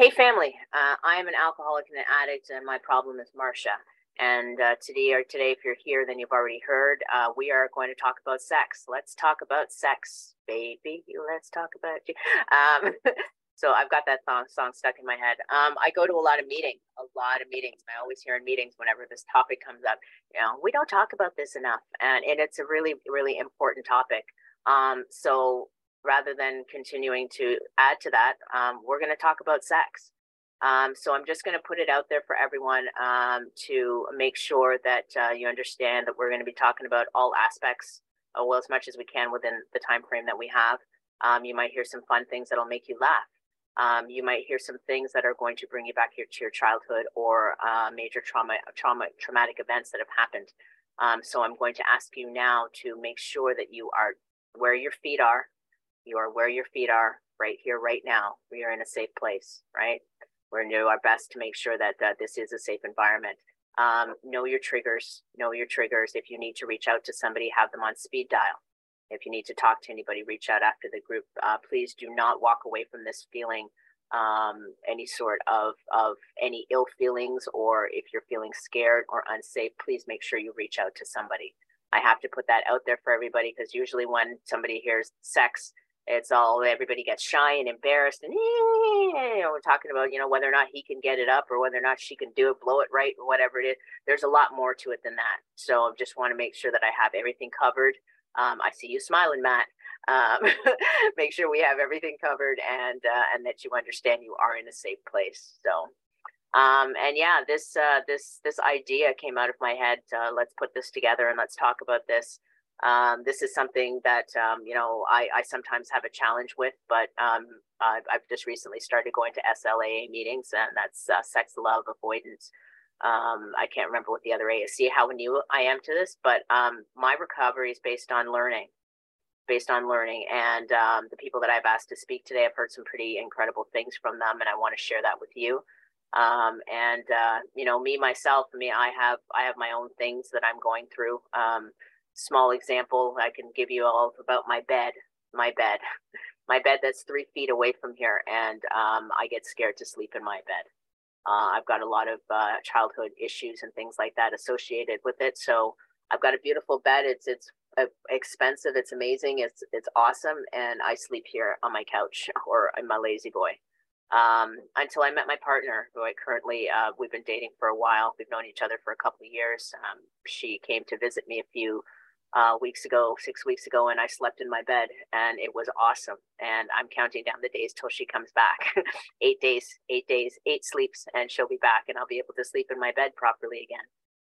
Hey, family. Uh, I am an alcoholic and an addict, and my problem is Marcia. And uh, today, or today, if you're here, then you've already heard. Uh, we are going to talk about sex. Let's talk about sex, baby. Let's talk about you. Um, so I've got that song, song stuck in my head. Um, I go to a lot of meetings, a lot of meetings. I always hear in meetings whenever this topic comes up. You know, we don't talk about this enough, and, and it's a really, really important topic. Um, so rather than continuing to add to that, um, we're going to talk about sex. Um, so I'm just going to put it out there for everyone um, to make sure that uh, you understand that we're going to be talking about all aspects, uh, well as much as we can within the time frame that we have. Um, you might hear some fun things that'll make you laugh. Um, you might hear some things that are going to bring you back here to your childhood or uh, major trauma, trauma, traumatic events that have happened. Um, so I'm going to ask you now to make sure that you are where your feet are, you are where your feet are right here, right now. We are in a safe place, right? We're going to do our best to make sure that, that this is a safe environment. Um, know your triggers, know your triggers. If you need to reach out to somebody, have them on speed dial. If you need to talk to anybody, reach out after the group. Uh, please do not walk away from this feeling um, any sort of, of any ill feelings, or if you're feeling scared or unsafe, please make sure you reach out to somebody. I have to put that out there for everybody because usually when somebody hears sex, it's all everybody gets shy and embarrassed and you know, we're talking about you know whether or not he can get it up or whether or not she can do it blow it right or whatever it is. There's a lot more to it than that. So i just want to make sure that i have everything covered. Um, i see you smiling matt. Um, make sure we have everything covered and uh, and that you understand you are in a safe place. So um, and yeah this uh, this this idea came out of my head uh, let's put this together and let's talk about this um, this is something that um, you know I, I, sometimes have a challenge with, but um, I've, I've, just recently started going to SLAA meetings, and that's uh, sex, love, avoidance. Um, I can't remember what the other A is. See how new I am to this, but um, my recovery is based on learning, based on learning, and um, the people that I've asked to speak today, I've heard some pretty incredible things from them, and I want to share that with you. and uh, you know, me myself, me, I have I have my own things that I'm going through small example I can give you all about my bed, my bed, my bed that's three feet away from here, and um, I get scared to sleep in my bed. Uh, I've got a lot of uh, childhood issues and things like that associated with it. So I've got a beautiful bed. It's it's uh, expensive. It's amazing. It's it's awesome, and I sleep here on my couch or in my lazy boy. Um, until I met my partner, who I currently uh, we've been dating for a while. We've known each other for a couple of years. Um, she came to visit me a few uh, weeks ago, six weeks ago, and I slept in my bed, and it was awesome. And I'm counting down the days till she comes back. eight days, eight days, eight sleeps, and she'll be back, and I'll be able to sleep in my bed properly again.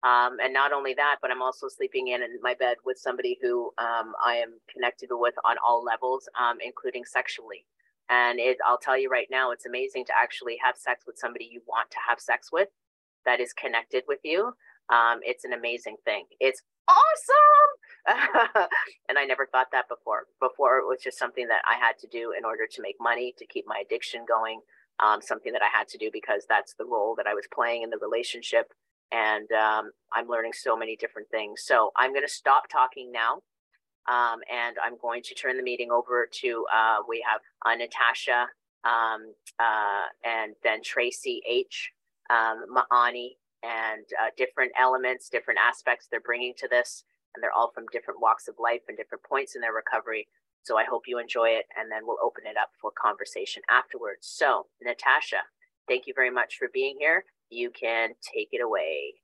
Um, and not only that, but I'm also sleeping in, in my bed with somebody who um, I am connected with on all levels, um, including sexually. And it, I'll tell you right now, it's amazing to actually have sex with somebody you want to have sex with, that is connected with you. Um, it's an amazing thing. It's awesome. and I never thought that before. Before it was just something that I had to do in order to make money, to keep my addiction going, um, something that I had to do because that's the role that I was playing in the relationship. And um, I'm learning so many different things. So I'm going to stop talking now. Um, and I'm going to turn the meeting over to, uh, we have uh, Natasha um, uh, and then Tracey H, um, Ma'any, and uh, different elements, different aspects they're bringing to this. And they're all from different walks of life and different points in their recovery. So I hope you enjoy it. And then we'll open it up for conversation afterwards. So, Natasha, thank you very much for being here. You can take it away.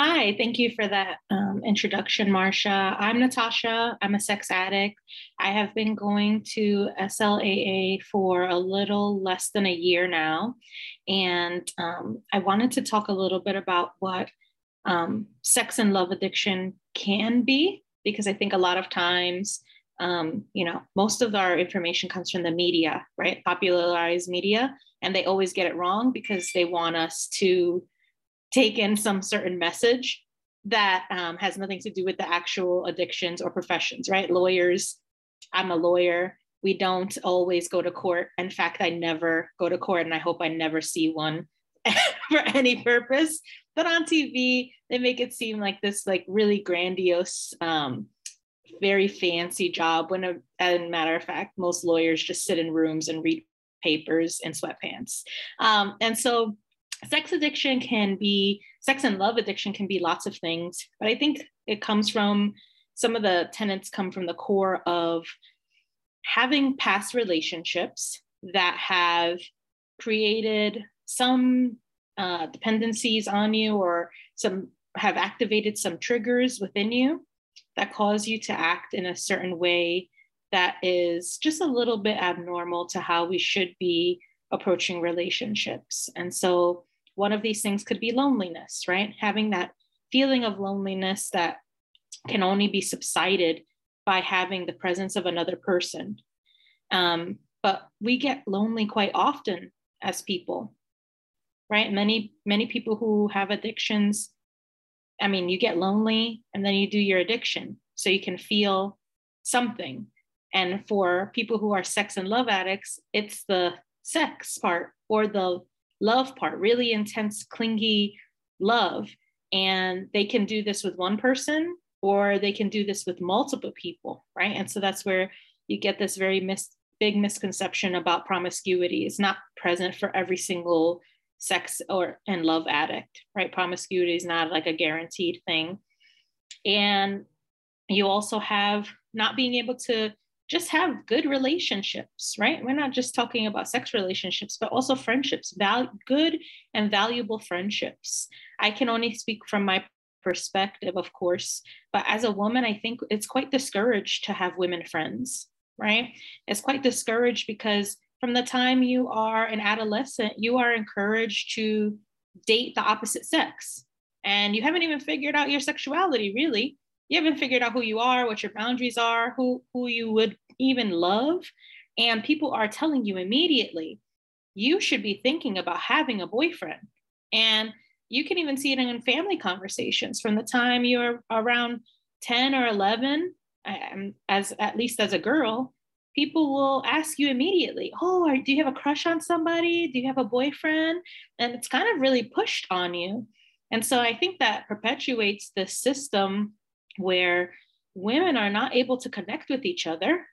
Hi, thank you for that um, introduction, Marcia. I'm Natasha. I'm a sex addict. I have been going to SLAA for a little less than a year now. And um, I wanted to talk a little bit about what um, sex and love addiction can be, because I think a lot of times, um, you know, most of our information comes from the media, right? Popularized media. And they always get it wrong because they want us to take in some certain message that um, has nothing to do with the actual addictions or professions, right? Lawyers, I'm a lawyer. We don't always go to court. In fact, I never go to court, and I hope I never see one for any purpose. But on TV, they make it seem like this like really grandiose, um, very fancy job. When, a, as a matter of fact, most lawyers just sit in rooms and read papers and sweatpants. Um, and so sex addiction can be, sex and love addiction can be lots of things, but I think it comes from some of the tenets come from the core of having past relationships that have created some uh, dependencies on you or some have activated some triggers within you that cause you to act in a certain way that is just a little bit abnormal to how we should be approaching relationships. And so, one of these things could be loneliness, right? Having that feeling of loneliness that can only be subsided by having the presence of another person. Um, but we get lonely quite often as people, right? Many, many people who have addictions, I mean, you get lonely and then you do your addiction so you can feel something. And for people who are sex and love addicts, it's the sex part or the love part, really intense, clingy love. And they can do this with one person or they can do this with multiple people, right? And so that's where you get this very mis- big misconception about promiscuity. It's not present for every single sex or and love addict, right? Promiscuity is not like a guaranteed thing. And you also have not being able to just have good relationships, right? We're not just talking about sex relationships, but also friendships, val- good and valuable friendships. I can only speak from my perspective, of course, but as a woman, I think it's quite discouraged to have women friends, right? It's quite discouraged because from the time you are an adolescent, you are encouraged to date the opposite sex. And you haven't even figured out your sexuality, really you haven't figured out who you are, what your boundaries are, who who you would even love, and people are telling you immediately, you should be thinking about having a boyfriend. And you can even see it in family conversations from the time you're around 10 or 11 um, as at least as a girl people will ask you immediately oh do you have a crush on somebody? Do you have a boyfriend? And it's kind of really pushed on you. And so i think that perpetuates the system where women are not able to connect with each other.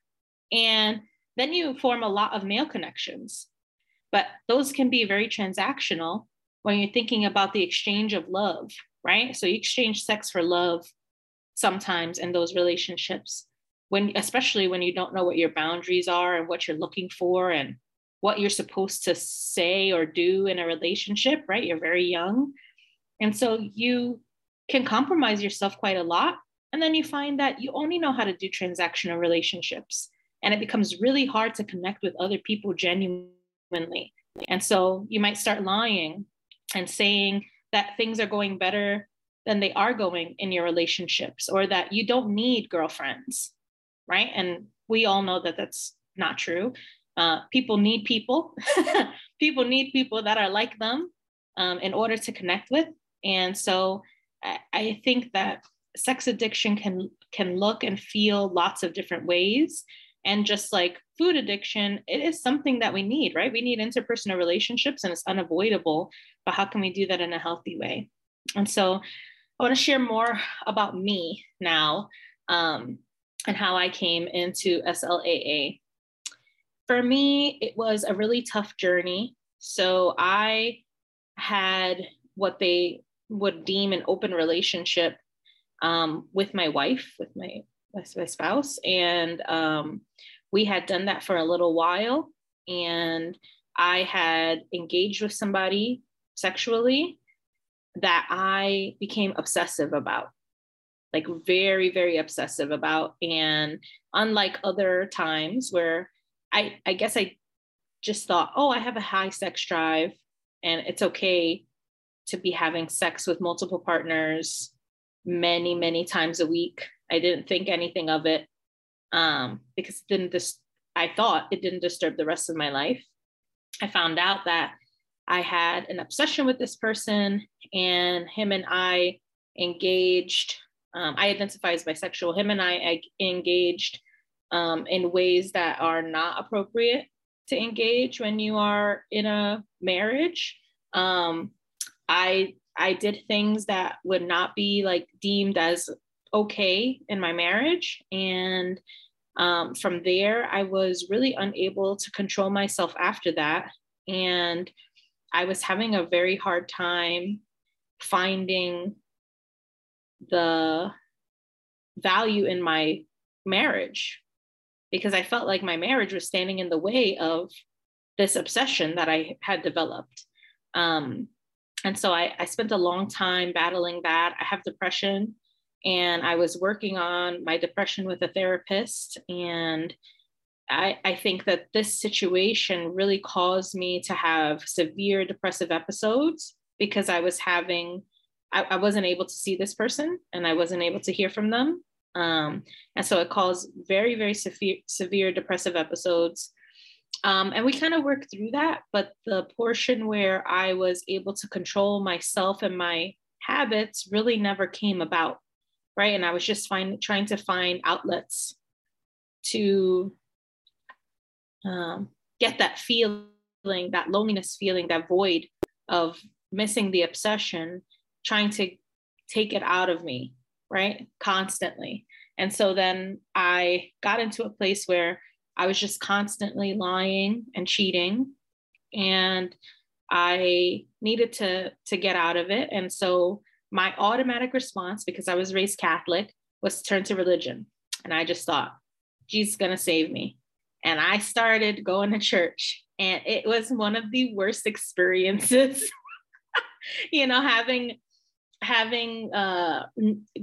And then you form a lot of male connections. But those can be very transactional when you're thinking about the exchange of love, right? So you exchange sex for love sometimes in those relationships when especially when you don't know what your boundaries are and what you're looking for and what you're supposed to say or do in a relationship right you're very young and so you can compromise yourself quite a lot and then you find that you only know how to do transactional relationships. And it becomes really hard to connect with other people genuinely. And so you might start lying and saying that things are going better than they are going in your relationships or that you don't need girlfriends, right? And we all know that that's not true. Uh, people need people. people need people that are like them um, in order to connect with. And so I, I think that sex addiction can can look and feel lots of different ways. And just like food addiction it is something that we need right? We need interpersonal relationships and it's unavoidable but how can we do that in a healthy way? And so i want to share more about me now um, and how i came into slaa for me it was a really tough journey. So i had what they would deem an open relationship um, with my wife, with my with my spouse, and um, we had done that for a little while. And I had engaged with somebody sexually that I became obsessive about, like very, very obsessive about. And unlike other times where I, I guess I just thought, oh, I have a high sex drive and it's okay to be having sex with multiple partners many, many times a week. I didn't think anything of it um, because it didn't I thought it didn't disturb the rest of my life. I found out that I had an obsession with this person, and him and I engaged. Um, I identify as bisexual. Him and I, I engaged um, in ways that are not appropriate to engage when you are in a marriage. Um, I I did things that would not be like deemed as okay in my marriage. And Um, from there, I was really unable to control myself after that. And I was having a very hard time finding the value in my marriage because I felt like my marriage was standing in the way of this obsession that I had developed. Um, and so I, I spent a long time battling that. I have depression and I was working on my depression with a therapist. And I, I think that this situation really caused me to have severe depressive episodes because I was having, I, I wasn't able to see this person and I wasn't able to hear from them. Um, and so it caused very, very severe, severe depressive episodes. Um, and we kind of worked through that. But the portion where I was able to control myself and my habits really never came about. Right. And I was just find, trying to find outlets to um, get that feeling, that loneliness feeling, that void of missing the obsession, trying to take it out of me, right? Constantly. And so then I got into a place where I was just constantly lying and cheating. And I needed to, to get out of it. And so my automatic response, because I was raised Catholic, was to turn to religion. And I just thought, Jesus is going to save me. And I started going to church. And it was one of the worst experiences, you know, having having uh,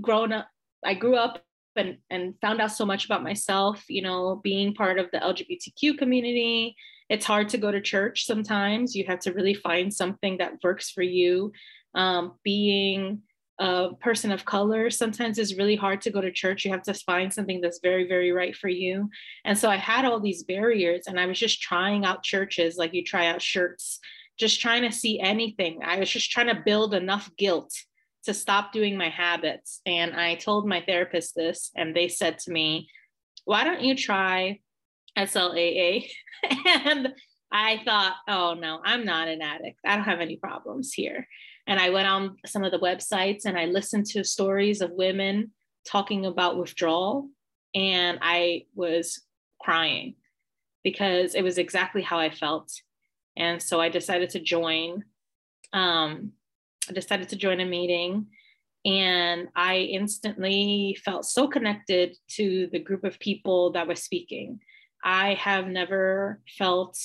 grown up, I grew up and, and found out so much about myself, you know, being part of the LGBTQ community. It's hard to go to church sometimes. You have to really find something that works for you. Um, being a person of color, sometimes it's really hard to go to church. You have to find something that's very, very right for you. And so I had all these barriers and I was just trying out churches like you try out shirts, just trying to see anything. I was just trying to build enough guilt to stop doing my habits. And I told my therapist this, and they said to me, Why don't you try SLAA? and I thought, Oh, no, I'm not an addict. I don't have any problems here. And I went on some of the websites and I listened to stories of women talking about withdrawal. And I was crying because it was exactly how I felt. And so I decided to join. Um, I decided to join a meeting and I instantly felt so connected to the group of people that was speaking. I have never felt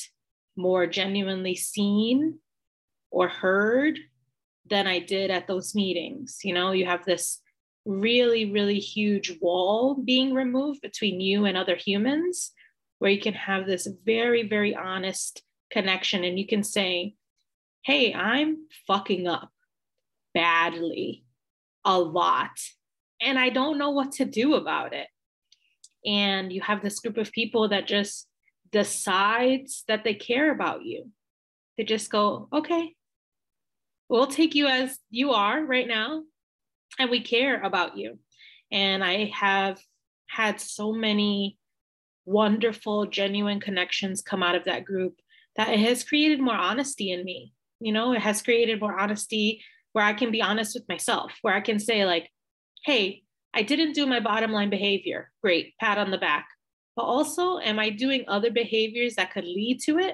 more genuinely seen or heard than I did at those meetings. You know, you have this really, really huge wall being removed between you and other humans, where you can have this very, very honest connection and you can say, Hey, I'm fucking up badly a lot and I don't know what to do about it. And you have this group of people that just decides that they care about you. They just go, okay, we'll take you as you are right now, and we care about you. And I have had so many wonderful, genuine connections come out of that group that it has created more honesty in me. You know, it has created more honesty where I can be honest with myself, where I can say, like, hey, I didn't do my bottom line behavior. Great, pat on the back. But also, am I doing other behaviors that could lead to it?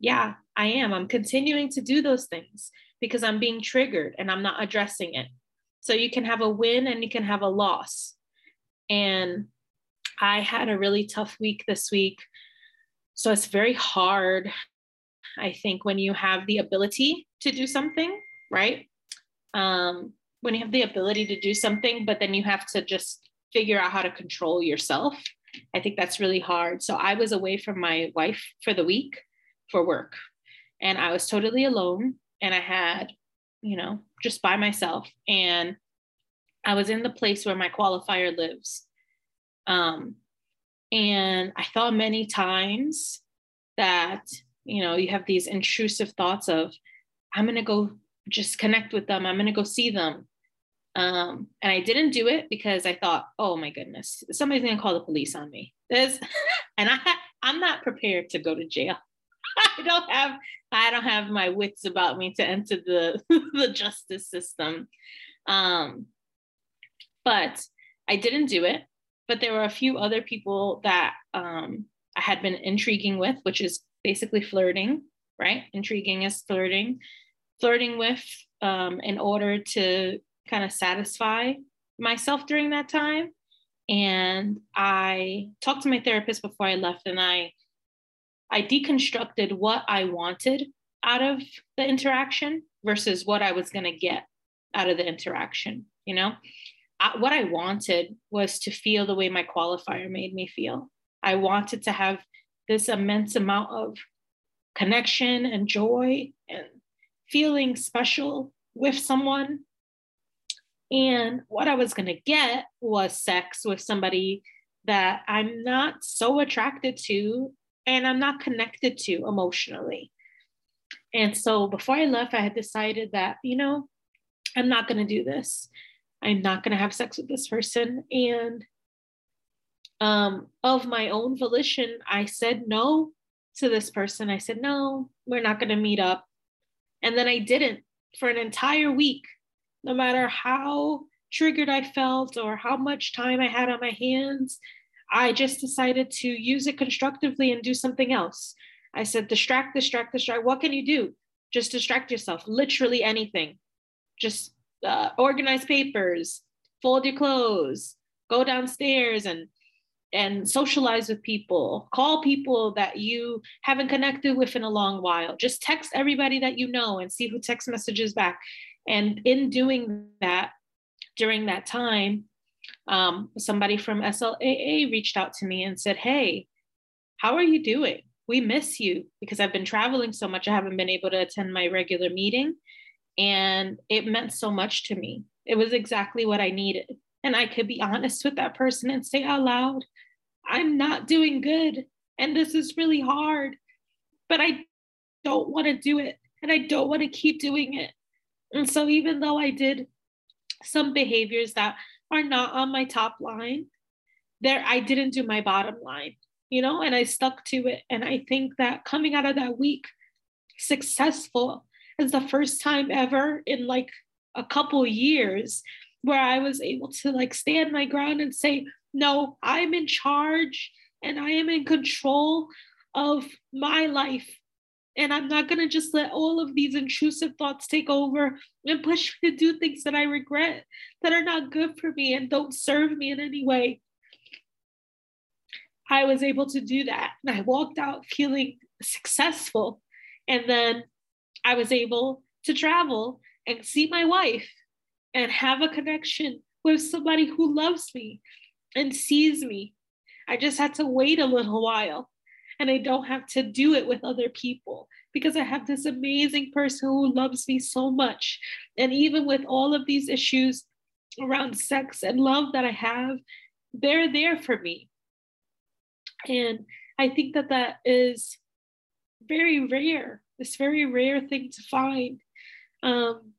Yeah, I am. I'm continuing to do those things because I'm being triggered and I'm not addressing it. So you can have a win and you can have a loss. And I had a really tough week this week. So it's very hard, I think, when you have the ability to do something right? Um, when you have the ability to do something, but then you have to just figure out how to control yourself. I think that's really hard. So I was away from my wife for the week for work, and I was totally alone, and I had, you know, just by myself, and I was in the place where my qualifier lives. Um, and I thought many times that, you know, you have these intrusive thoughts of, I'm going to go just connect with them. I'm going to go see them. Um, and I didn't do it because I thought, oh my goodness, somebody's going to call the police on me. This, and I, I'm not prepared to go to jail. I don't have, I don't have my wits about me to enter the, the justice system. Um, but I didn't do it. but there were a few other people that um, I had been intriguing with, which is basically flirting, right? Intriguing is flirting, flirting with um, in order to kind of satisfy myself during that time. And I talked to my therapist before I left, and I I deconstructed what I wanted out of the interaction versus what I was going to get out of the interaction. You know, I, what I wanted was to feel the way my qualifier made me feel. I wanted to have this immense amount of connection and joy and feeling special with someone. And what I was going to get was sex with somebody that I'm not so attracted to and I'm not connected to emotionally. And so before I left, I had decided that, you know, I'm not going to do this. I'm not going to have sex with this person. And um, of my own volition, I said no to this person. I said, no, we're not going to meet up. And then I didn't for an entire week, no matter how triggered I felt or how much time I had on my hands. I just decided to use it constructively and do something else. I said, distract, distract, distract. What can you do? Just distract yourself, literally anything. Just uh, organize papers, fold your clothes, go downstairs and and socialize with people, call people that you haven't connected with in a long while. Just text everybody that you know and see who text messages back. And in doing that, during that time, um, somebody from SLAA reached out to me and said, Hey, how are you doing? We miss you because I've been traveling so much. I haven't been able to attend my regular meeting. And it meant so much to me. It was exactly what I needed and I could be honest with that person and say out loud, I'm not doing good and this is really hard, but I don't want to do it and I don't want to keep doing it. And so, even though I did some behaviors that are not on my top line, there I didn't do my bottom line, you know, and I stuck to it. And I think that coming out of that week successful is the first time ever in like a couple years where I was able to like stand my ground and say, no, I'm in charge and I am in control of my life. And I'm not going to just let all of these intrusive thoughts take over and push me to do things that I regret, that are not good for me and don't serve me in any way. I was able to do that. And I walked out feeling successful. And then I was able to travel and see my wife and have a connection with somebody who loves me and sees me. I just had to wait a little while and I don't have to do it with other people because I have this amazing person who loves me so much. And even with all of these issues around sex and love that I have, they're there for me. And I think that that is very rare. This very rare thing to find. Um,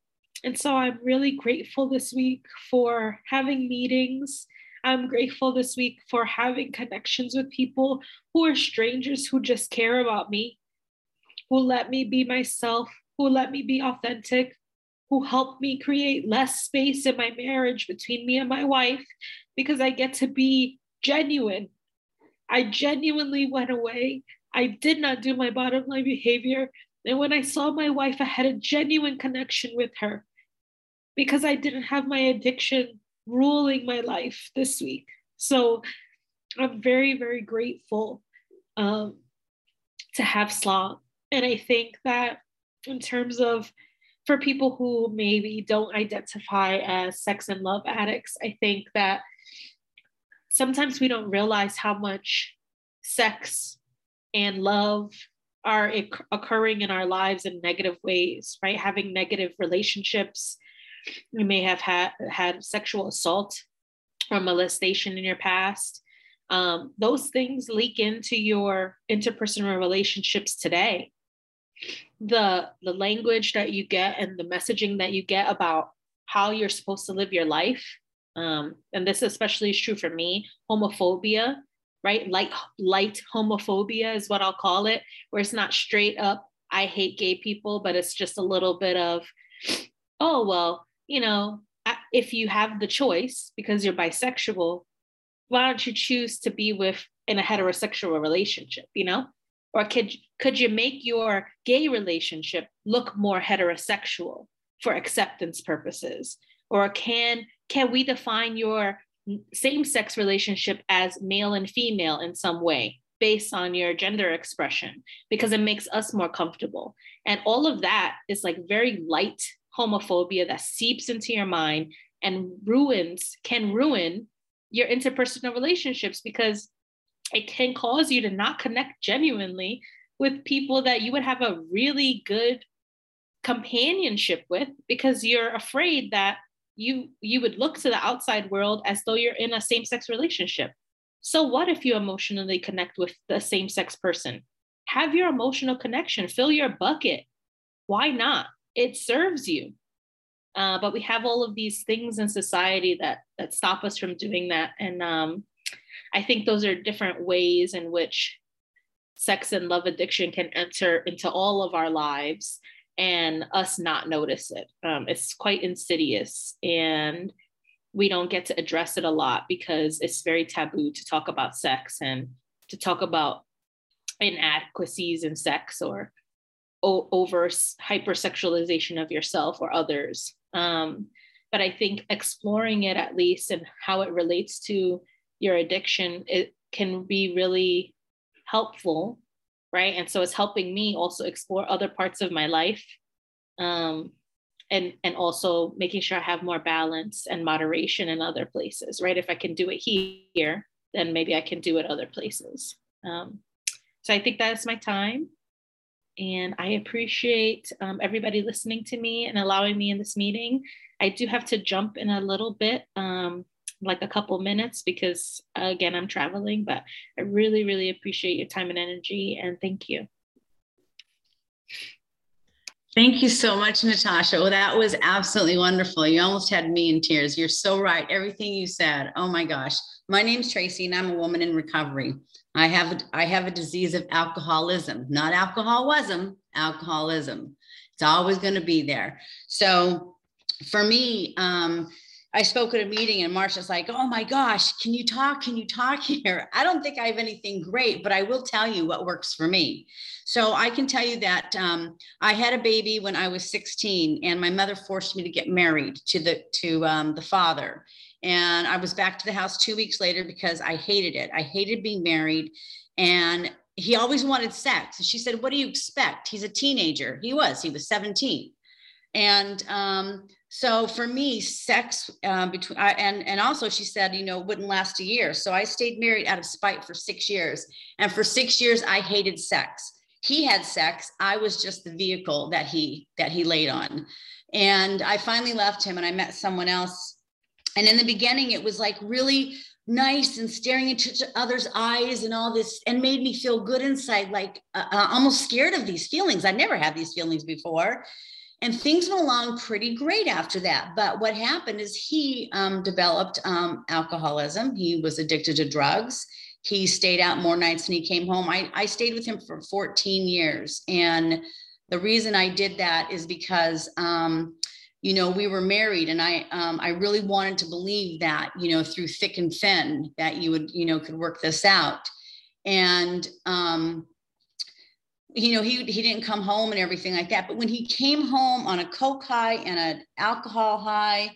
and so I'm really grateful this week for having meetings. I'm grateful this week for having connections with people who are strangers who just care about me, who let me be myself, who let me be authentic, who helped me create less space in my marriage between me and my wife because I get to be genuine. I genuinely went away. I did not do my bottom line behavior. And when I saw my wife, I had a genuine connection with her because I didn't have my addiction ruling my life this week. So I'm very, very grateful um, to have SLAA. And I think that in terms of for people who maybe don't identify as sex and love addicts, I think that sometimes we don't realize how much sex and love are occurring in our lives in negative ways, right? Having negative relationships, you may have had, had sexual assault or molestation in your past. Um, those things leak into your interpersonal relationships today. The, the language that you get and the messaging that you get about how you're supposed to live your life. Um, and this especially is true for me, homophobia, right? Light, light homophobia is what I'll call it, where it's not straight up, I hate gay people, but it's just a little bit of, oh, well, you know, if you have the choice because you're bisexual, why don't you choose to be with in a heterosexual relationship, you know? Or could could you make your gay relationship look more heterosexual for acceptance purposes? Or can can we define your same-sex relationship as male and female in some way based on your gender expression because it makes us more comfortable. And all of that is like very light homophobia that seeps into your mind and ruins, can ruin your interpersonal relationships because it can cause you to not connect genuinely with people that you would have a really good companionship with because you're afraid that you you would look to the outside world as though you're in a same-sex relationship. So what if you emotionally connect with the same-sex person? Have your emotional connection fill your bucket. Why not it serves you. Uh, but we have all of these things in society that that stop us from doing that. And um, i think those are different ways in which sex and love addiction can enter into all of our lives and us not notice it. Um, it's quite insidious and we don't get to address it a lot because it's very taboo to talk about sex and to talk about inadequacies in sex or o- over hypersexualization of yourself or others um, but I think exploring it at least and how it relates to your addiction, it can be really helpful, right? And so it's helping me also explore other parts of my life. Um, and and also making sure I have more balance and moderation in other places, right? If I can do it here, then maybe I can do it other places. Um, so I think that's my time. And I appreciate um, everybody listening to me and allowing me in this meeting. I do have to jump in a little bit, um, like a couple minutes, because again, I'm traveling, but I really, really appreciate your time and energy. And thank you. Thank you so much, Natasha. Well, that was absolutely wonderful. You almost had me in tears. You're so right. Everything you said. Oh my gosh. My name's Tracey, and I'm a woman in recovery. I have I have a disease of alcoholism, not alcoholism, alcoholism. It's always going to be there. So for me, um, I spoke at a meeting and Marsha's like, oh my gosh, can you talk? Can you talk here? I don't think I have anything great, but I will tell you what works for me. So I can tell you that um, I had a baby when I was 16 and my mother forced me to get married to the, to um, the father. And I was back to the house two weeks later because I hated it. I hated being married. And he always wanted sex. And she said, What do you expect? He's a teenager. He was, he was 17. And um, so for me, sex uh, between, uh, and, and also she said, you know, wouldn't last a year. So I stayed married out of spite for six years. And for six years, I hated sex. He had sex. I was just the vehicle that he, that he laid on. And I finally left him and I met someone else and in the beginning, it was like really nice and staring into each others' eyes and all this, and made me feel good inside, like uh, uh, almost scared of these feelings. I never had these feelings before. And things went along pretty great after that. But what happened is he um, developed um, alcoholism. He was addicted to drugs. He stayed out more nights than he came home. I, I stayed with him for 14 years. And the reason I did that is because um, you know we were married and i um, i really wanted to believe that you know through thick and thin that you would you know could work this out and um you know he he didn't come home and everything like that but when he came home on a coke high and an alcohol high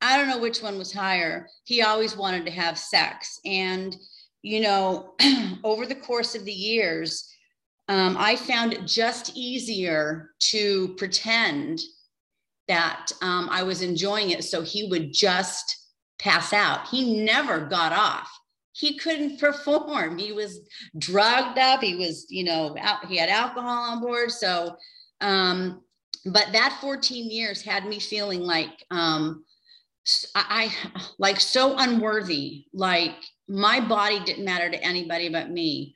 i don't know which one was higher he always wanted to have sex and you know over the course of the years um, i found it just easier to pretend that um, I was enjoying it. So he would just pass out. He never got off. He couldn't perform. He was drugged up. He was, you know, out, he had alcohol on board. So, um, but that 14 years had me feeling like, um, I like so unworthy, like my body didn't matter to anybody but me.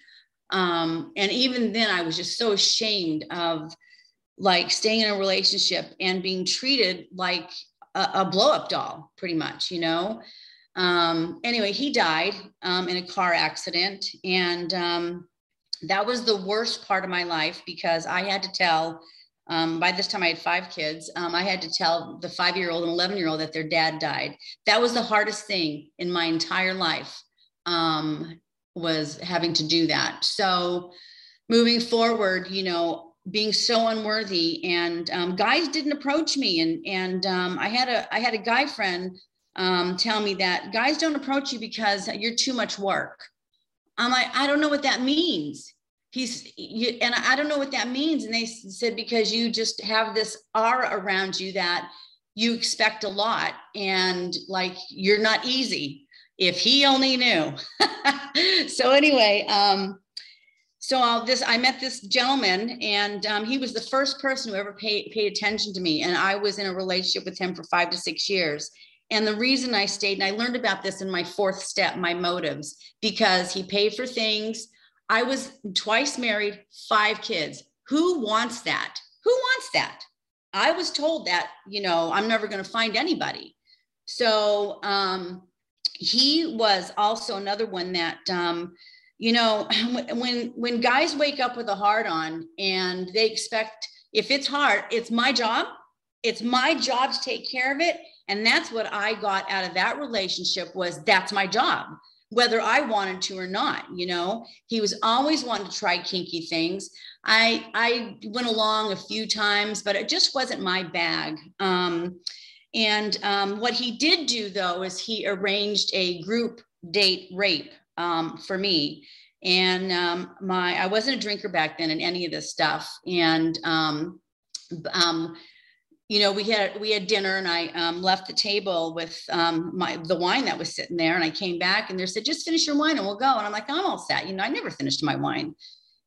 Um, and even then, I was just so ashamed of like staying in a relationship and being treated like a, a blow up doll, pretty much, you know. Um, anyway, he died um, in a car accident. And um, that was the worst part of my life because I had to tell, um, by this time I had five kids, um, I had to tell the five year old and 11 year old that their dad died. That was the hardest thing in my entire life um, was having to do that. So moving forward, you know, being so unworthy and um, guys didn't approach me and and um, I had a I had a guy friend um, tell me that guys don't approach you because you're too much work. I'm like I don't know what that means. He's you, and I don't know what that means. And they said because you just have this aura around you that you expect a lot and like you're not easy. If he only knew. so anyway, um, so I'll this I met this gentleman and um, he was the first person who ever paid paid attention to me and I was in a relationship with him for five to six years and the reason I stayed and I learned about this in my fourth step my motives because he paid for things. I was twice married five kids. Who wants that? Who wants that? I was told that you know I'm never going to find anybody. So um, he was also another one that um, you know when when guys wake up with a heart on and they expect if it's hard it's my job. It's my job to take care of it and that's what i got out of that relationship was that's my job whether i wanted to or not you know he was always wanting to try kinky things i i went along a few times but it just wasn't my bag um, and um, what he did do though is he arranged a group date rape um, for me. And um, my I wasn't a drinker back then in any of this stuff. And um, um, you know, we had we had dinner, and I um, left the table with um, my the wine that was sitting there. And I came back, and they said, "Just finish your wine, and we'll go." And I'm like, "I'm all set." You know, I never finished my wine.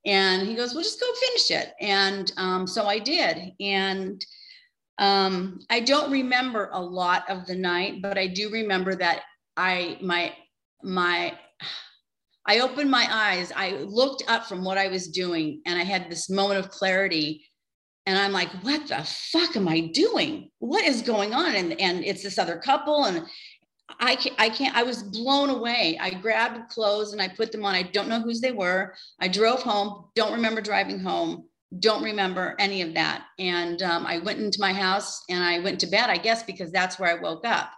And he goes, "Well, just go finish it." And um, so I did. And um, I don't remember a lot of the night, but I do remember that I my my I opened my eyes. I looked up from what I was doing and I had this moment of clarity. And I'm like, what the fuck am I doing? What is going on? And, and it's this other couple. And I can't, I can't, I was blown away. I grabbed clothes and I put them on. I don't know whose they were. I drove home, don't remember driving home, don't remember any of that. And um, I went into my house and I went to bed, I guess, because that's where I woke up.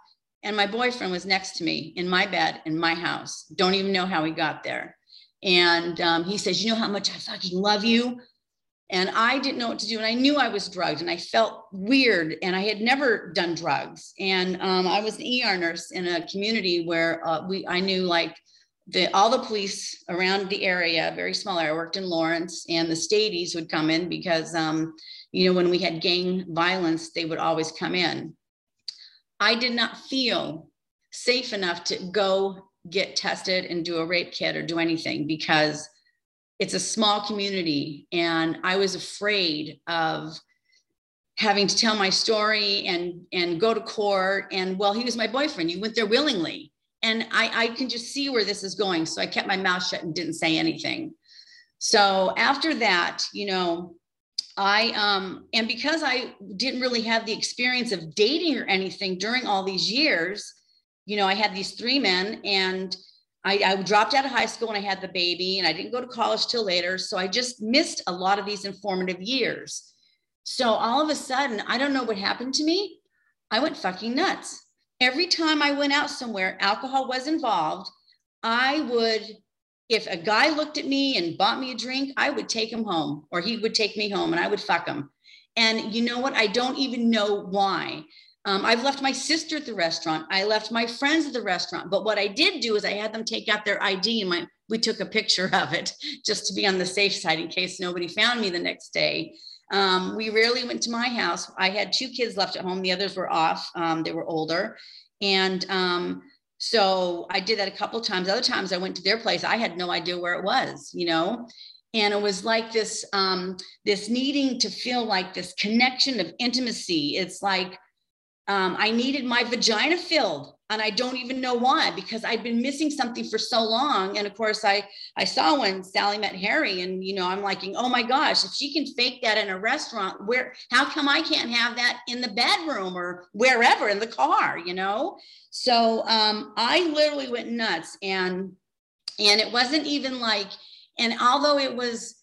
And my boyfriend was next to me in my bed in my house. Don't even know how he got there. And um, he says, You know how much I fucking love you? And I didn't know what to do. And I knew I was drugged and I felt weird. And I had never done drugs. And um, I was an ER nurse in a community where uh, we I knew like the, all the police around the area, very small area. I worked in Lawrence, and the staties would come in because, um, you know, when we had gang violence, they would always come in. I did not feel safe enough to go get tested and do a rape kit or do anything because it's a small community and I was afraid of having to tell my story and and go to court. And well he was my boyfriend. You went there willingly. And I, I can just see where this is going. So i kept my mouth shut and didn't say anything. So after that you know I um and because I didn't really have the experience of dating or anything during all these years, you know, I had these three men and I, I dropped out of high school and I had the baby and I didn't go to college till later. So I just missed a lot of these informative years. So all of a sudden, I don't know what happened to me. I went fucking nuts. Every time I went out somewhere, alcohol was involved. I would if a guy looked at me and bought me a drink, I would take him home or he would take me home and I would fuck him. And you know what? I don't even know why. Um, I've left my sister at the restaurant. I left my friends at the restaurant. But what I did do is I had them take out their ID and my, we took a picture of it just to be on the safe side in case nobody found me the next day. Um, we rarely went to my house. I had two kids left at home. The others were off. Um, they were older. And um, so I did that a couple times. Other times I went to their place. I had no idea where it was, you know. And it was like this, um, this needing to feel like this connection of intimacy. It's like um, I needed my vagina filled and I don't even know why because I'd been missing something for so long. And of course, I I saw when Sally met Harry, and you know, I'm like, oh my gosh, if she can fake that in a restaurant, where how come I can't have that in the bedroom or wherever in the car, you know? So um, I literally went nuts, and and it wasn't even like, and although it was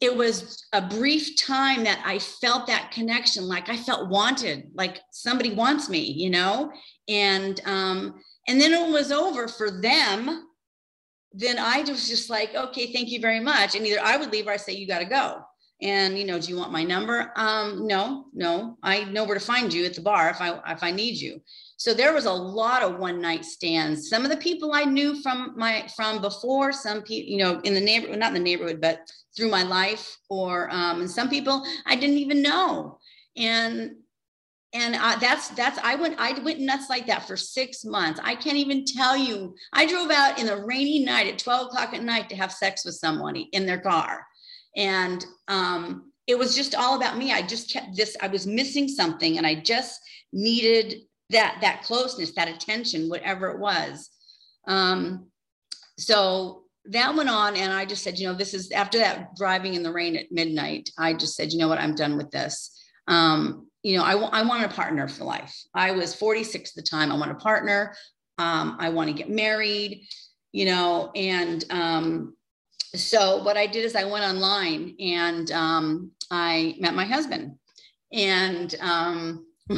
it was a brief time that I felt that connection, like I felt wanted, like somebody wants me, you know, and um, and then it was over for them. then I was just like, okay, thank you very much. And either I would leave or I say, you got to go. And you know, do you want my number? Um, no, no. I know where to find you at the bar if I if I need you. So there was a lot of one night stands. Some of the people I knew from my from before, some people, you know, in the neighborhood, not in the neighborhood, but through my life, or um, and some people I didn't even know. And and uh, that's that's i went i went nuts like that for six months. I can't even tell you. I drove out in a rainy night at 12 o'clock at night to have sex with someone in their car. And um, it was just all about me. I just kept this i was missing something and i just needed that that closeness that attention whatever it was. Um, so that went on and i just said you know this is after that driving in the rain at midnight i just said you know what i'm done with this um, you know, I, w- I want a partner for life. I was 46 at the time. I want a partner. Um, I want to get married, you know, and um, so what I did is I went online and um, I met my husband. And um,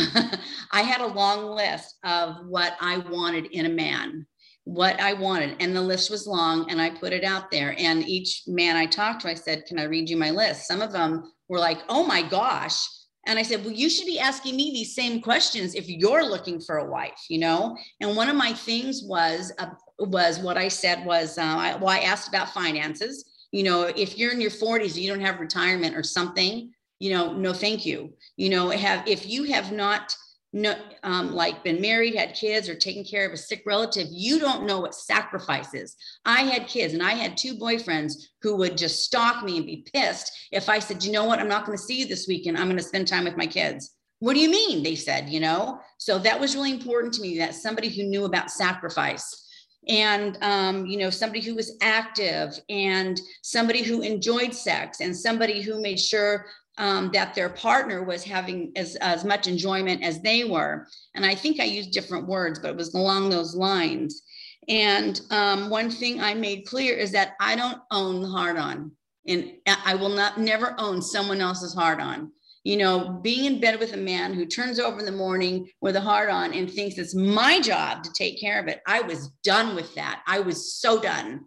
I had a long list of what I wanted in a man, what I wanted. And the list was long and I put it out there. And each man I talked to, I said, Can I read you my list? Some of them were like, Oh my gosh and I said, well, you should be asking me these same questions if you're looking for a wife, you know? And one of my things was, uh, was what I said was, uh, I, well, I asked about finances. You know, if you're in your 40s, you don't have retirement or something, you know, no, thank you. You know, have, if you have not no, um, like been married, had kids, or taken care of a sick relative, you don't know what sacrifice is. I had kids and I had two boyfriends who would just stalk me and be pissed if I said, you know what, I'm not going to see you this weekend. I'm going to spend time with my kids. What do you mean? They said, you know. So that was really important to me that somebody who knew about sacrifice and um, you know somebody who was active and somebody who enjoyed sex and somebody who made sure um, that their partner was having as, as much enjoyment as they were. And I think I used different words, but it was along those lines. And um, one thing I made clear is that I don't own the hard on, and I will not never own someone else's hard on. You know, being in bed with a man who turns over in the morning with a hard on and thinks it's my job to take care of it. I was done with that. I was so done.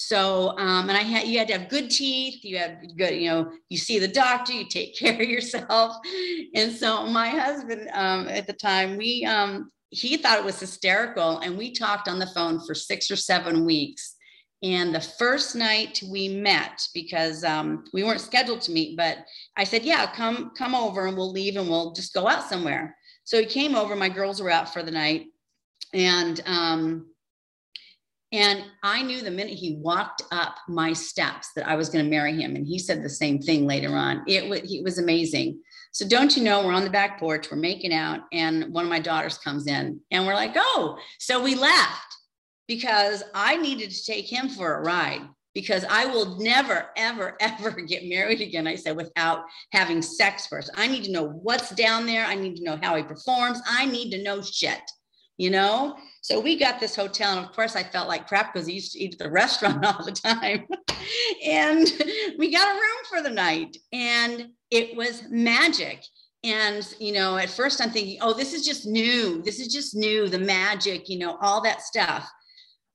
So, um, and I had, you had to have good teeth, you had good, you know, you see the doctor, you take care of yourself. And so my husband um, at the time, we, um, he thought it was hysterical. And we talked on the phone for six or seven weeks. And the first night we met, because um, we weren't scheduled to meet, but I said, yeah, come, come over and we'll leave and we'll just go out somewhere. So he came over, my girls were out for the night. And um, and I knew the minute he walked up my steps that I was going to marry him. And he said the same thing later on. It was, was amazing. So don't you know, we're on the back porch, we're making out, and one of my daughters comes in and we're like, oh, so we left because I needed to take him for a ride because I will never, ever, ever get married again. I said, without having sex first. I need to know what's down there. I need to know how he performs. I need to know shit, you know? So we got this hotel, and of course, I felt like crap because I used to eat at the restaurant all the time. and we got a room for the night, and it was magic. And, you know, at first I'm thinking, oh, this is just new. This is just new, the magic, you know, all that stuff.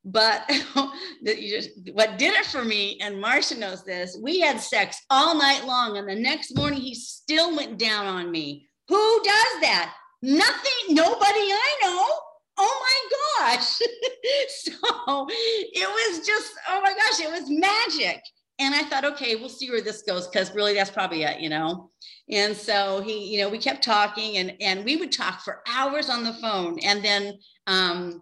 But what did it for me, and Marcia knows this, we had sex all night long. And the next morning, he still went down on me. Who does that? Nothing, nobody I know oh my gosh. so it was just, oh my gosh, it was magic. And I thought, okay, we'll see where this goes because really that's probably it, you know. And so he, you know, we kept talking and and we would talk for hours on the phone. And then um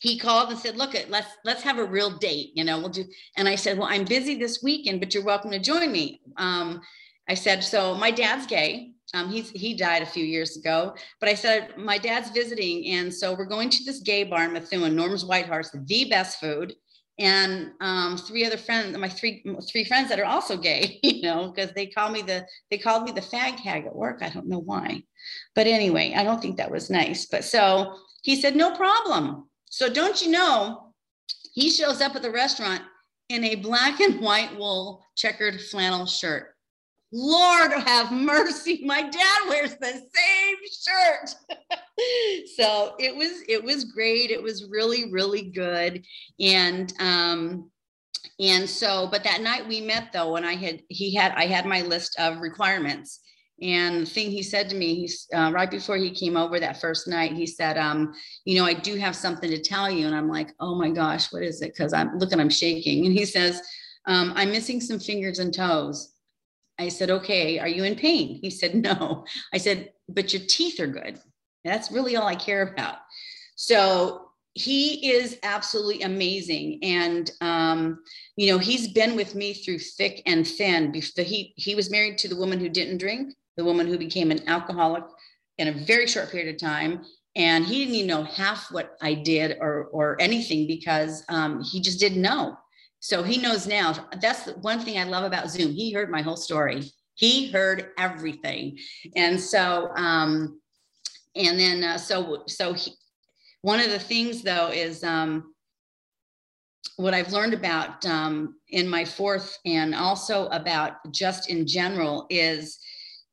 he called and said, look, let's let's have a real date, you know, we'll do. And I said, well, I'm busy this weekend, but you're welcome to join me. Um, I said, so my dad's gay. Um, he's he died a few years ago, but I said my dad's visiting, and so we're going to this gay bar in Methuen, Norm's White Horse, the best food, and um, three other friends, my three three friends that are also gay, you know, because they call me the they called me the fag hag at work. I don't know why, but anyway, I don't think that was nice. But so he said, no problem. So don't you know, he shows up at the restaurant in a black and white wool checkered flannel shirt Lord have mercy, my dad wears the same shirt. so it was it was great. It was really really good, and um, and so but that night we met though, and I had he had I had my list of requirements. And the thing he said to me, he's uh, right before he came over that first night, he said, um, you know, I do have something to tell you. And I'm like, oh my gosh, what is it? Because I'm looking, I'm shaking. And he says, um, I'm missing some fingers and toes. I said, okay, are you in pain? He said, no. I said, but your teeth are good. That's really all I care about. So he is absolutely amazing. And, um, you know, he's been with me through thick and thin. He, he was married to the woman who didn't drink, the woman who became an alcoholic in a very short period of time. And he didn't even know half what I did or, or anything because um, he just didn't know. So he knows now. That's the one thing I love about Zoom. He heard my whole story. He heard everything. And so, um, and then, uh, so, so he, one of the things though is, um, what I've learned about um, in my fourth and also about just in general is,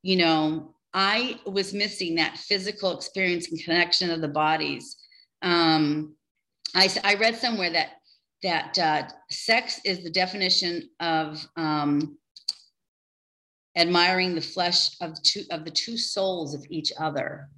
you know, I was missing that physical experience and connection of the bodies. Um, I, I read somewhere that that uh, sex is the definition of um, admiring the flesh of two of the two souls of each other.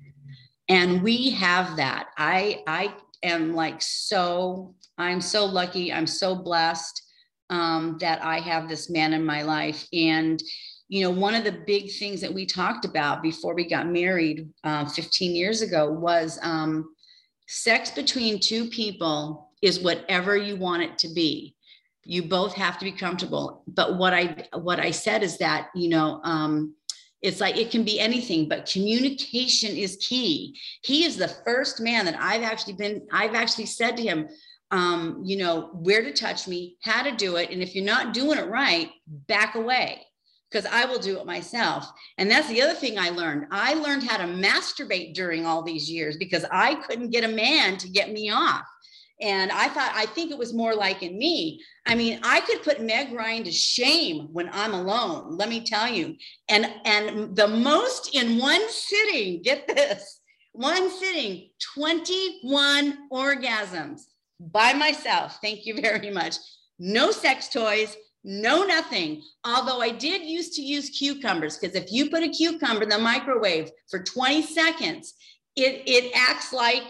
And we have that. I i am like so i'm so lucky i'm so blessed um, that i have this man in my life. And you know one of the big things that we talked about before we got married uh, 15 years ago was um, sex between two people is whatever you want it to be you both have to be comfortable but what i what i said is that you know um it's like it can be anything but communication is key he is the first man that i've actually been i've actually said to him um you know where to touch me how to do it and if you're not doing it right back away because I will do it myself. And that's the other thing I learned. I learned how to masturbate during all these years because I couldn't get a man to get me off. And I thought, I think it was more like in me. I mean, I could put Meg Ryan to shame when I'm alone, let me tell you. And and the most in one sitting, get this, one sitting, 21 orgasms by myself. Thank you very much. No sex toys, no nothing. Although I did used to use cucumbers because if you put a cucumber in the microwave for 20 seconds, it it acts like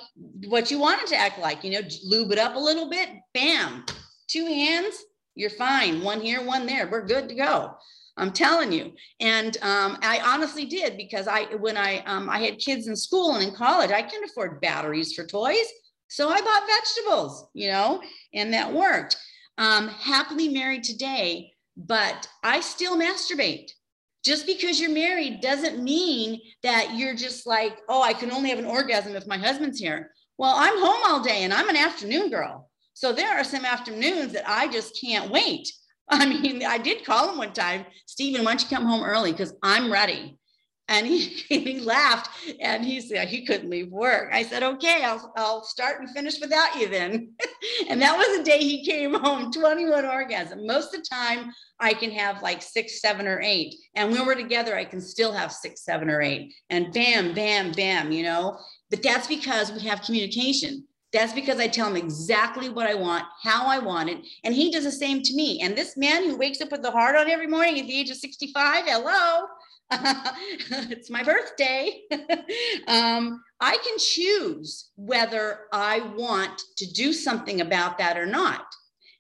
what you want it to act like. You know, lube it up a little bit, bam, two hands, you're fine. One here, one there. We're good to go. I'm telling you. And um, I honestly did because I when I um, I had kids in school and in college, I couldn't afford batteries for toys. So I bought vegetables, you know, and that worked. Um, happily married today, but I still masturbate just because you're married doesn't mean that you're just like, oh, I can only have an orgasm if my husband's here. Well, I'm home all day and I'm an afternoon girl. So there are some afternoons that I just can't wait. I mean, I did call him one time, Stephen, why don't you come home early? Because I'm ready. And he, he laughed and he said he couldn't leave work. I said, okay, I'll, I'll start and finish without you then. and that was the day he came home, 21 orgasm. Most of the time, I can have like six, seven, or eight. And when we're together, I can still have six, seven, or eight. And bam, bam, bam, you know? But that's because we have communication. That's because I tell him exactly what I want, how I want it. And he does the same to me. And this man who wakes up with the heart on every morning at the age of 65, hello, it's my birthday. um, I can choose whether I want to do something about that or not.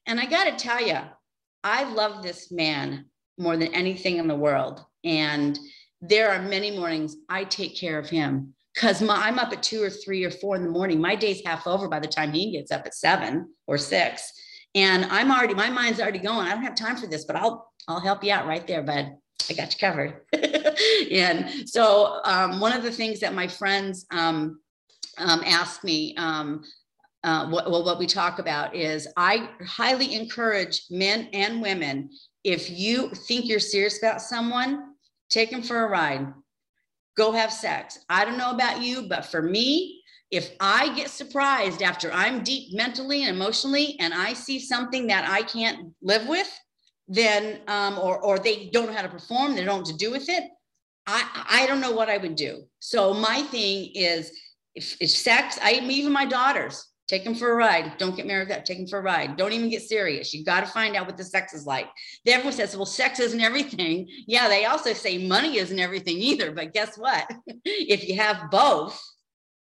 And I got to tell you, I love this man more than anything in the world. And there are many mornings I take care of him because I'm up at two or three or four in the morning. My day's half over by the time he gets up at seven or six. And I'm already, my mind's already going. I don't have time for this, but I'll, I'll help you out right there, bud. I got you covered. and so um, one of the things that my friends um, um, asked me, um, uh, what, well, what we talk about is I highly encourage men and women, if you think you're serious about someone, take them for a ride. Go have sex. I don't know about you, but for me, if I get surprised after I'm deep mentally and emotionally and I see something that I can't live with, then um, or or they don't know how to perform, they don't know to do with it. I I don't know what I would do. So my thing is if, if sex, I even my daughters, take them for a ride. Don't get married that, take them for a ride. Don't even get serious. You got to find out what the sex is like. Then everyone says, well, sex isn't everything. Yeah, they also say money isn't everything either. But guess what? if you have both,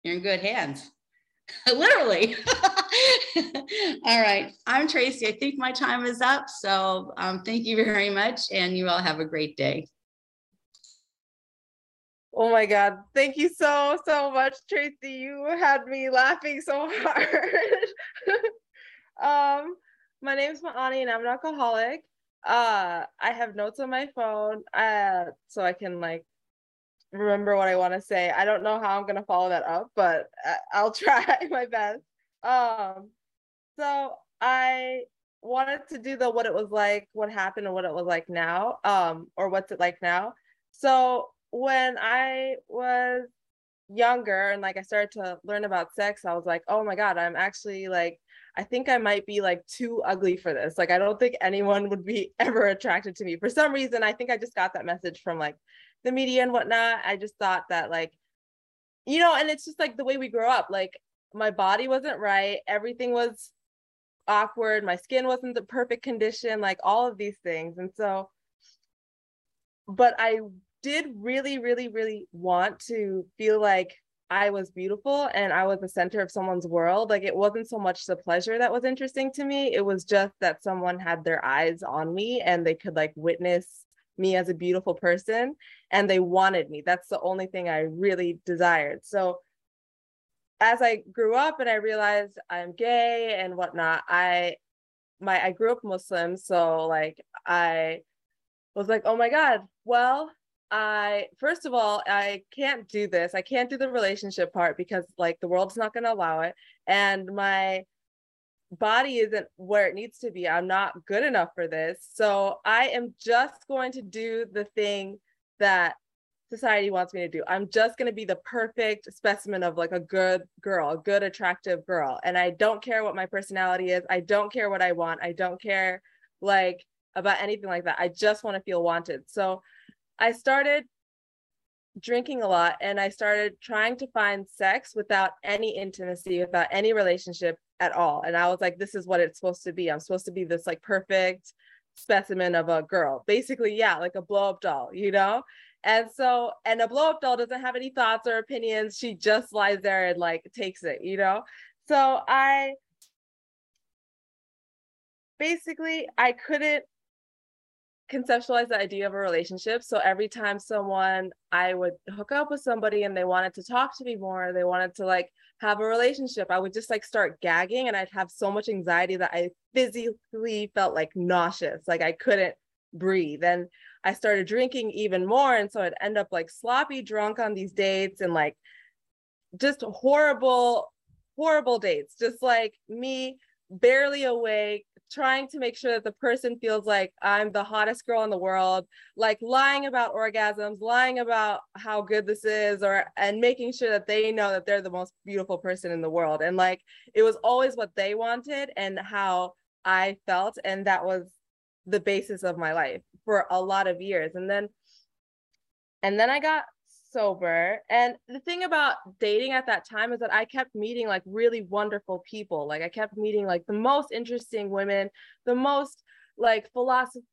you're in good hands. Literally. all right. I'm Tracey. I think my time is up. So um, thank you very much. And you all have a great day. Oh my God. Thank you so, so much, Tracey. You had me laughing so hard. um, my name is Ma'any and I'm an alcoholic. Uh, I have notes on my phone uh, so I can like remember what I want to say. I don't know how I'm going to follow that up, but I'll try my best. Um, so I wanted to do the what it was like, what happened, and what it was like now, um, or what's it like now. So when I was younger and like I started to learn about sex, I was like, oh my God, I'm actually like, I think I might be like too ugly for this. Like, I don't think anyone would be ever attracted to me. For some reason, I think I just got that message from like the media and whatnot. I just thought that like, you know, and it's just like the way we grow up. Like, my body wasn't right, everything was awkward, my skin wasn't the perfect condition, like all of these things. And so, but I did really, really, really want to feel like I was beautiful and I was the center of someone's world. Like it wasn't so much the pleasure that was interesting to me. It was just that someone had their eyes on me and they could like witness me as a beautiful person and they wanted me. That's the only thing I really desired. So as I grew up and I realized I'm gay and whatnot, I my I grew up Muslim. So like I was like, oh my God, well, I first of all, I can't do this. I can't do the relationship part because like the world's not going to allow it and my body isn't where it needs to be. I'm not good enough for this. So I am just going to do the thing that society wants me to do. I'm just going to be the perfect specimen of like a good girl, a good attractive girl. And I don't care what my personality is. I don't care what I want. I don't care like about anything like that. I just want to feel wanted. So I started drinking a lot and I started trying to find sex without any intimacy, without any relationship at all. And I was like, this is what it's supposed to be. I'm supposed to be this like perfect specimen of a girl. Basically, yeah, like a blow up doll, you know? And so, and a blow up doll doesn't have any thoughts or opinions. She just lies there and like takes it, you know? So I basically, I couldn't conceptualize the idea of a relationship. So every time someone I would hook up with somebody and they wanted to talk to me more, they wanted to like have a relationship, I would just like start gagging and I'd have so much anxiety that I physically felt like nauseous, like I couldn't breathe. And I started drinking even more. And so I'd end up like sloppy drunk on these dates and like just horrible, horrible dates, just like me barely awake, trying to make sure that the person feels like I'm the hottest girl in the world, like lying about orgasms, lying about how good this is, or and making sure that they know that they're the most beautiful person in the world. And like it was always what they wanted and how I felt. And that was the basis of my life for a lot of years. And then and then I got sober. And the thing about dating at that time is that I kept meeting like really wonderful people. Like I kept meeting like the most interesting women, the most like philosoph-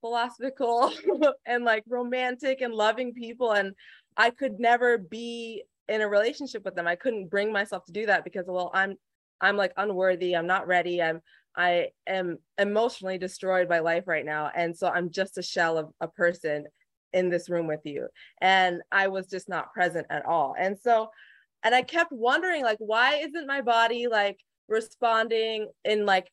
philosophical and like romantic and loving people. And I could never be in a relationship with them. I couldn't bring myself to do that because well, I'm I'm like unworthy. I'm not ready. I'm I am emotionally destroyed by life right now. And so I'm just a shell of a person in this room with you. And i was just not present at all. And so and i kept wondering like why isn't my body like responding in like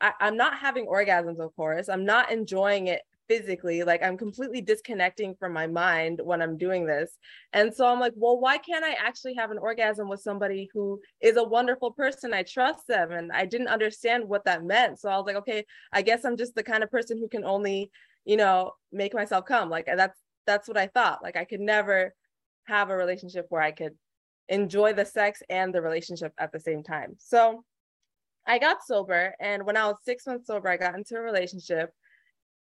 I, i'm not having orgasms of course. I'm not enjoying it physically. Like i'm completely disconnecting from my mind when i'm doing this. And so i'm like well why can't i actually have an orgasm with somebody who is a wonderful person? I trust them and i didn't understand what that meant. So i was like okay i guess i'm just the kind of person who can only you know, make myself come. Like that's that's what I thought. Like I could never have a relationship where I could enjoy the sex and the relationship at the same time. So I got sober and when I was 6 months sober I got into a relationship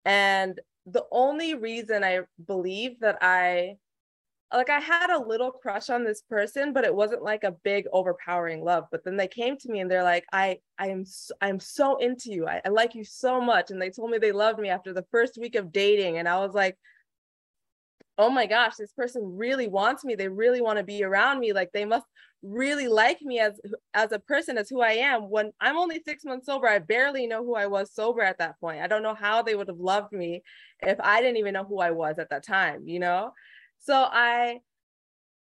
And the only reason I believe that I like I had a little crush on this person, but it wasn't like a big overpowering love. But then they came to me and they're like, I I am so, I am so into you. I, I like you so much. And they told me they loved me after the first week of dating. And I was like, oh my gosh, this person really wants me. They really want to be around me. Like they must really like me as as a person, as who I am. When I'm only six months sober, I barely know who I was sober at that point. I don't know how they would have loved me if I didn't even know who I was at that time, you know? So I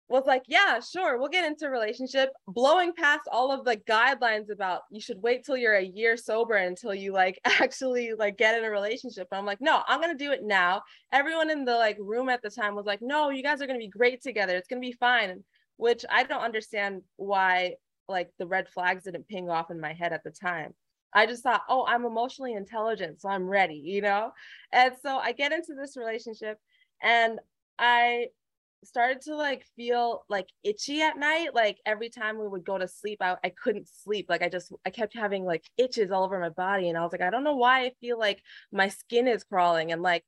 was like, yeah, sure, we'll get into relationship, blowing past all of the guidelines about you should wait till you're a year sober until you like actually like get in a relationship. And I'm like, no, I'm gonna do it now. Everyone in the like room at the time was like, no, you guys are gonna be great together. It's gonna be fine. Which I don't understand why like the red flags didn't ping off in my head at the time. I just thought, oh, I'm emotionally intelligent, so I'm ready, you know? And so I get into this relationship and I started to like feel like itchy at night. Like every time we would go to sleep, I, I couldn't sleep. Like I just, I kept having like itches all over my body. And I was like, I don't know why I feel like my skin is crawling. And like,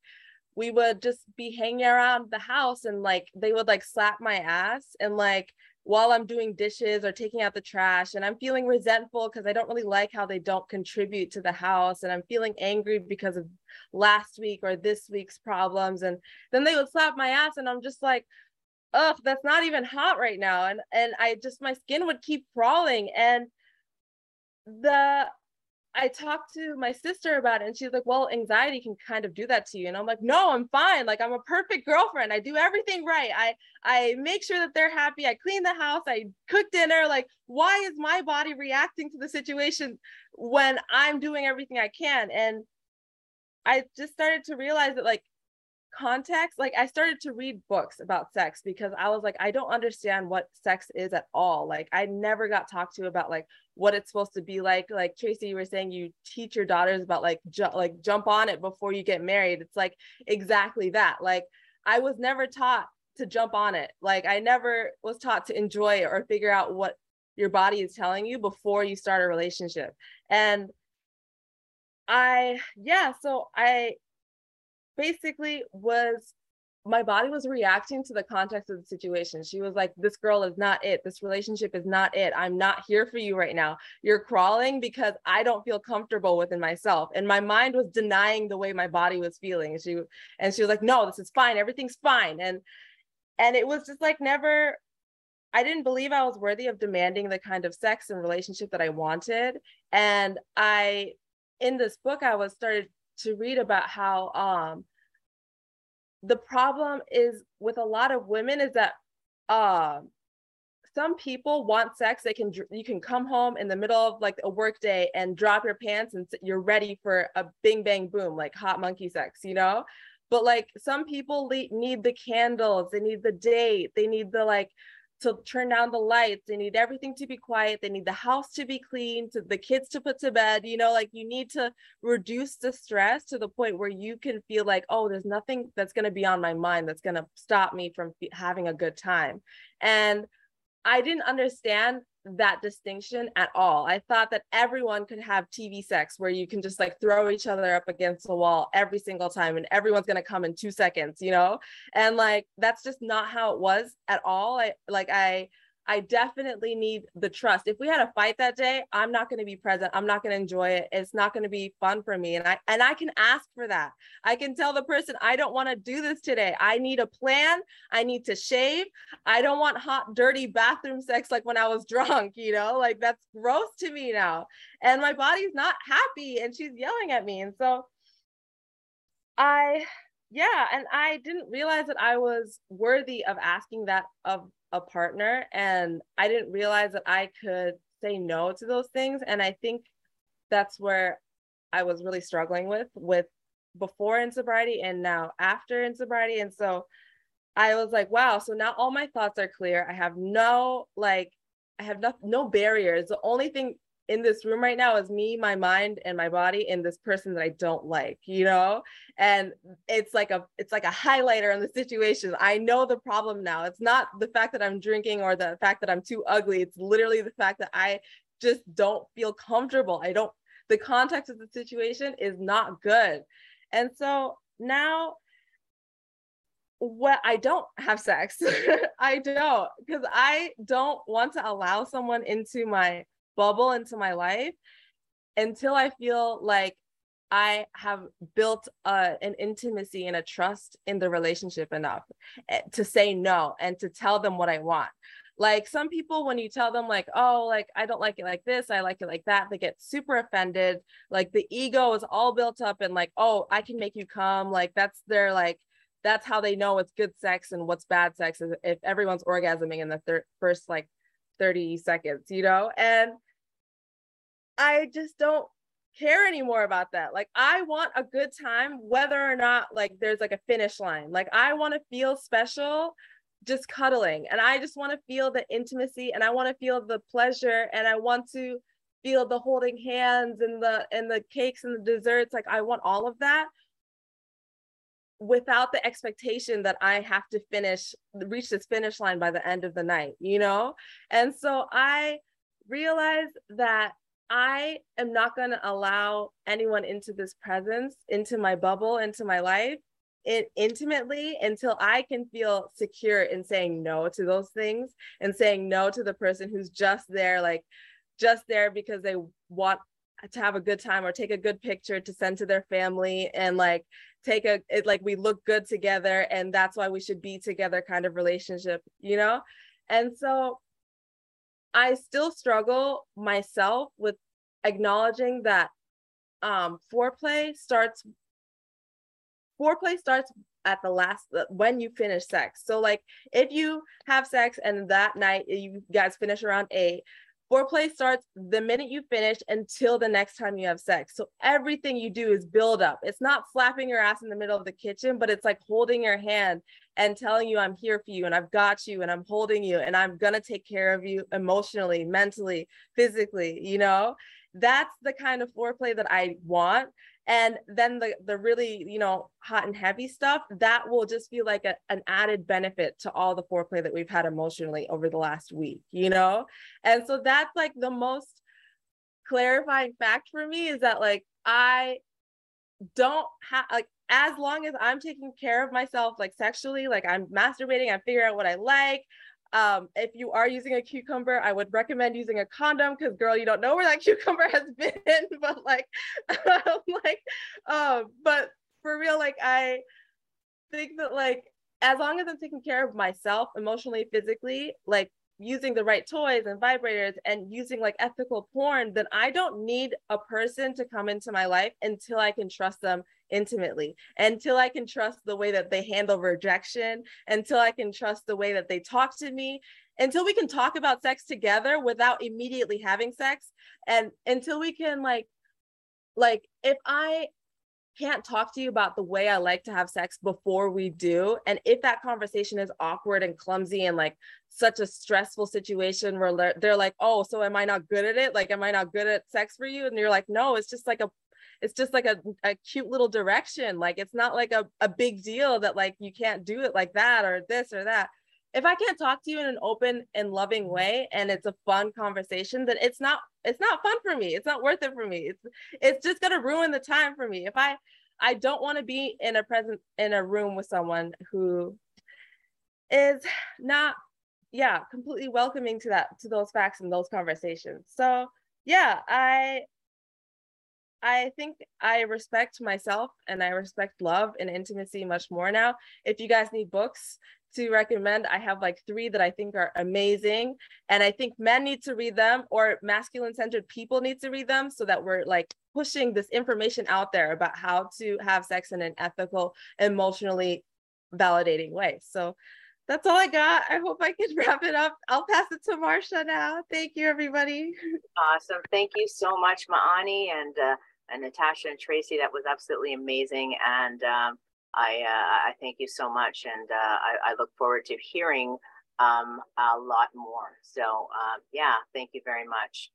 we would just be hanging around the house and like they would like slap my ass and like while I'm doing dishes or taking out the trash. And I'm feeling resentful because I don't really like how they don't contribute to the house. And I'm feeling angry because of last week or this week's problems. And then they would slap my ass, and I'm just like, ugh, that's not even hot right now. And and I just my skin would keep crawling. And the I talked to my sister about it and she's like, well, anxiety can kind of do that to you. And I'm like, no, I'm fine. Like I'm a perfect girlfriend. I do everything right. I I make sure that they're happy. I clean the house. I cook dinner. Like, why is my body reacting to the situation when I'm doing everything I can? And I just started to realize that like context like i started to read books about sex because i was like i don't understand what sex is at all. Like i never got talked to about like what it's supposed to be like. Like tracey you were saying you teach your daughters about like ju- like jump on it before you get married. It's like exactly that. Like i was never taught to jump on it. Like i never was taught to enjoy it or figure out what your body is telling you before you start a relationship. And i yeah so i basically was my body was reacting to the context of the situation. She was like, This girl is not it. This relationship is not it. I'm not here for you right now. You're crawling because I don't feel comfortable within myself. And my mind was denying the way my body was feeling. She and she was like, No, this is fine. Everything's fine. And and it was just like never I didn't believe I was worthy of demanding the kind of sex and relationship that I wanted. And I in this book I was started to read about how um the problem is with a lot of women is that uh, some people want sex. They can you can come home in the middle of like a work day and drop your pants and you're ready for a bing bang boom like hot monkey sex you know? But like some people need the candles. They need the date. They need the like to turn down the lights. They need everything to be quiet. They need the house to be clean, to the kids to put to bed. You know, like you need to reduce the stress to the point where you can feel like, oh, there's nothing that's going to be on my mind that's going to stop me from having a good time. And I didn't understand that distinction at all. I thought that everyone could have TV sex where you can just like throw each other up against the wall every single time and everyone's going to come in 2 seconds, you know? And like that's just not how it was at all. I like I I definitely need the trust. If we had a fight that day, I'm not going to be present. I'm not going to enjoy it. It's not going to be fun for me. And I and I can ask for that. I can tell the person I don't want to do this today. I need a plan. I need to shave. I don't want hot dirty bathroom sex like when I was drunk, you know? Like that's gross to me now. And my body's not happy and she's yelling at me. And so I yeah, and I didn't realize that I was worthy of asking that of a partner and I didn't realize that I could say no to those things and I think that's where I was really struggling with with before in sobriety and now after in sobriety and so I was like wow so now all my thoughts are clear. I have no like I have no, no barriers. The only thing in this room right now is me, my mind, and my body, and this person that I don't like, you know? And it's like a it's like a highlighter on the situation. I know the problem now. It's not the fact that I'm drinking or the fact that I'm too ugly. It's literally the fact that I just don't feel comfortable. I don't the context of the situation is not good. And so now what I don't have sex. I don't because I don't want to allow someone into my bubble into my life until I feel like I have built uh, an intimacy and a trust in the relationship enough eh, to say no and to tell them what I want. Like some people, when you tell them, like, oh, like, I don't like it like this, I like it like that, they get super offended. Like the ego is all built up and, like, oh, I can make you come. Like, that's their, like, that's how they know what's good sex and what's bad sex is if everyone's orgasming in the thir- first, like, 30 seconds, you know? And I just don't care anymore about that. Like I want a good time whether or not like there's like a finish line. Like I want to feel special just cuddling and I just want to feel the intimacy and I want to feel the pleasure and I want to feel the holding hands and the and the cakes and the desserts like I want all of that without the expectation that I have to finish reach this finish line by the end of the night, you know? And so I realized that I am not going to allow anyone into this presence, into my bubble, into my life it intimately until I can feel secure in saying no to those things and saying no to the person who's just there, like just there because they want to have a good time or take a good picture to send to their family and like take a it like we look good together and that's why we should be together kind of relationship, you know? And so I still struggle myself with acknowledging that um, foreplay starts foreplay starts at the last when you finish sex. So like if you have sex and that night you guys finish around eight, foreplay starts the minute you finish until the next time you have sex. So everything you do is build up. It's not flapping your ass in the middle of the kitchen, but it's like holding your hand and telling you I'm here for you and I've got you and I'm holding you and I'm going to take care of you emotionally, mentally, physically, you know? That's the kind of foreplay that I want. And then the the really, you know, hot and heavy stuff, that will just be like a, an added benefit to all the foreplay that we've had emotionally over the last week, you know? And so that's like the most clarifying fact for me is that like I don't have like as long as I'm taking care of myself, like sexually, like I'm masturbating, I'm figuring out what I like. Um, if you are using a cucumber, I would recommend using a condom because girl, you don't know where that cucumber has been, but like, like, um, but for real, like I think that like as long as I'm taking care of myself emotionally, physically, like using the right toys and vibrators and using like ethical porn, then I don't need a person to come into my life until I can trust them intimately, until I can trust the way that they handle rejection, until I can trust the way that they talk to me, until we can talk about sex together without immediately having sex, and until we can like, like if I can't talk to you about the way I like to have sex before we do. And if that conversation is awkward and clumsy and like such a stressful situation where they're like, oh, so am I not good at it? Like, am I not good at sex for you? And you're like, no, it's just like a it's just like a, a cute little direction. Like it's not like a, a big deal that like you can't do it like that or this or that. If I can't talk to you in an open and loving mm-hmm. way and it's a fun conversation, then it's not it's not fun for me. It's not worth it for me. It's it's just gonna ruin the time for me. If I I don't want to be in a present in a room with someone who is not yeah completely welcoming to that to those facts and those conversations so yeah i I think I respect myself and I respect love and intimacy much more now. If you guys need books to recommend, I have like three that I think are amazing. And I think men need to read them or masculine centered people need to read them so that we're like pushing this information out there about how to have sex in an ethical, emotionally validating way. So that's all I got. I hope I can wrap it up. I'll pass it to Marsha now. Thank you, everybody. Awesome. Thank you so much, Ma'any. And uh, and Natasha and Tracey. That was absolutely amazing. And um, I, uh, I thank you so much. And uh, I, I, look forward to hearing um, a lot more. So, uh, yeah, thank you very much.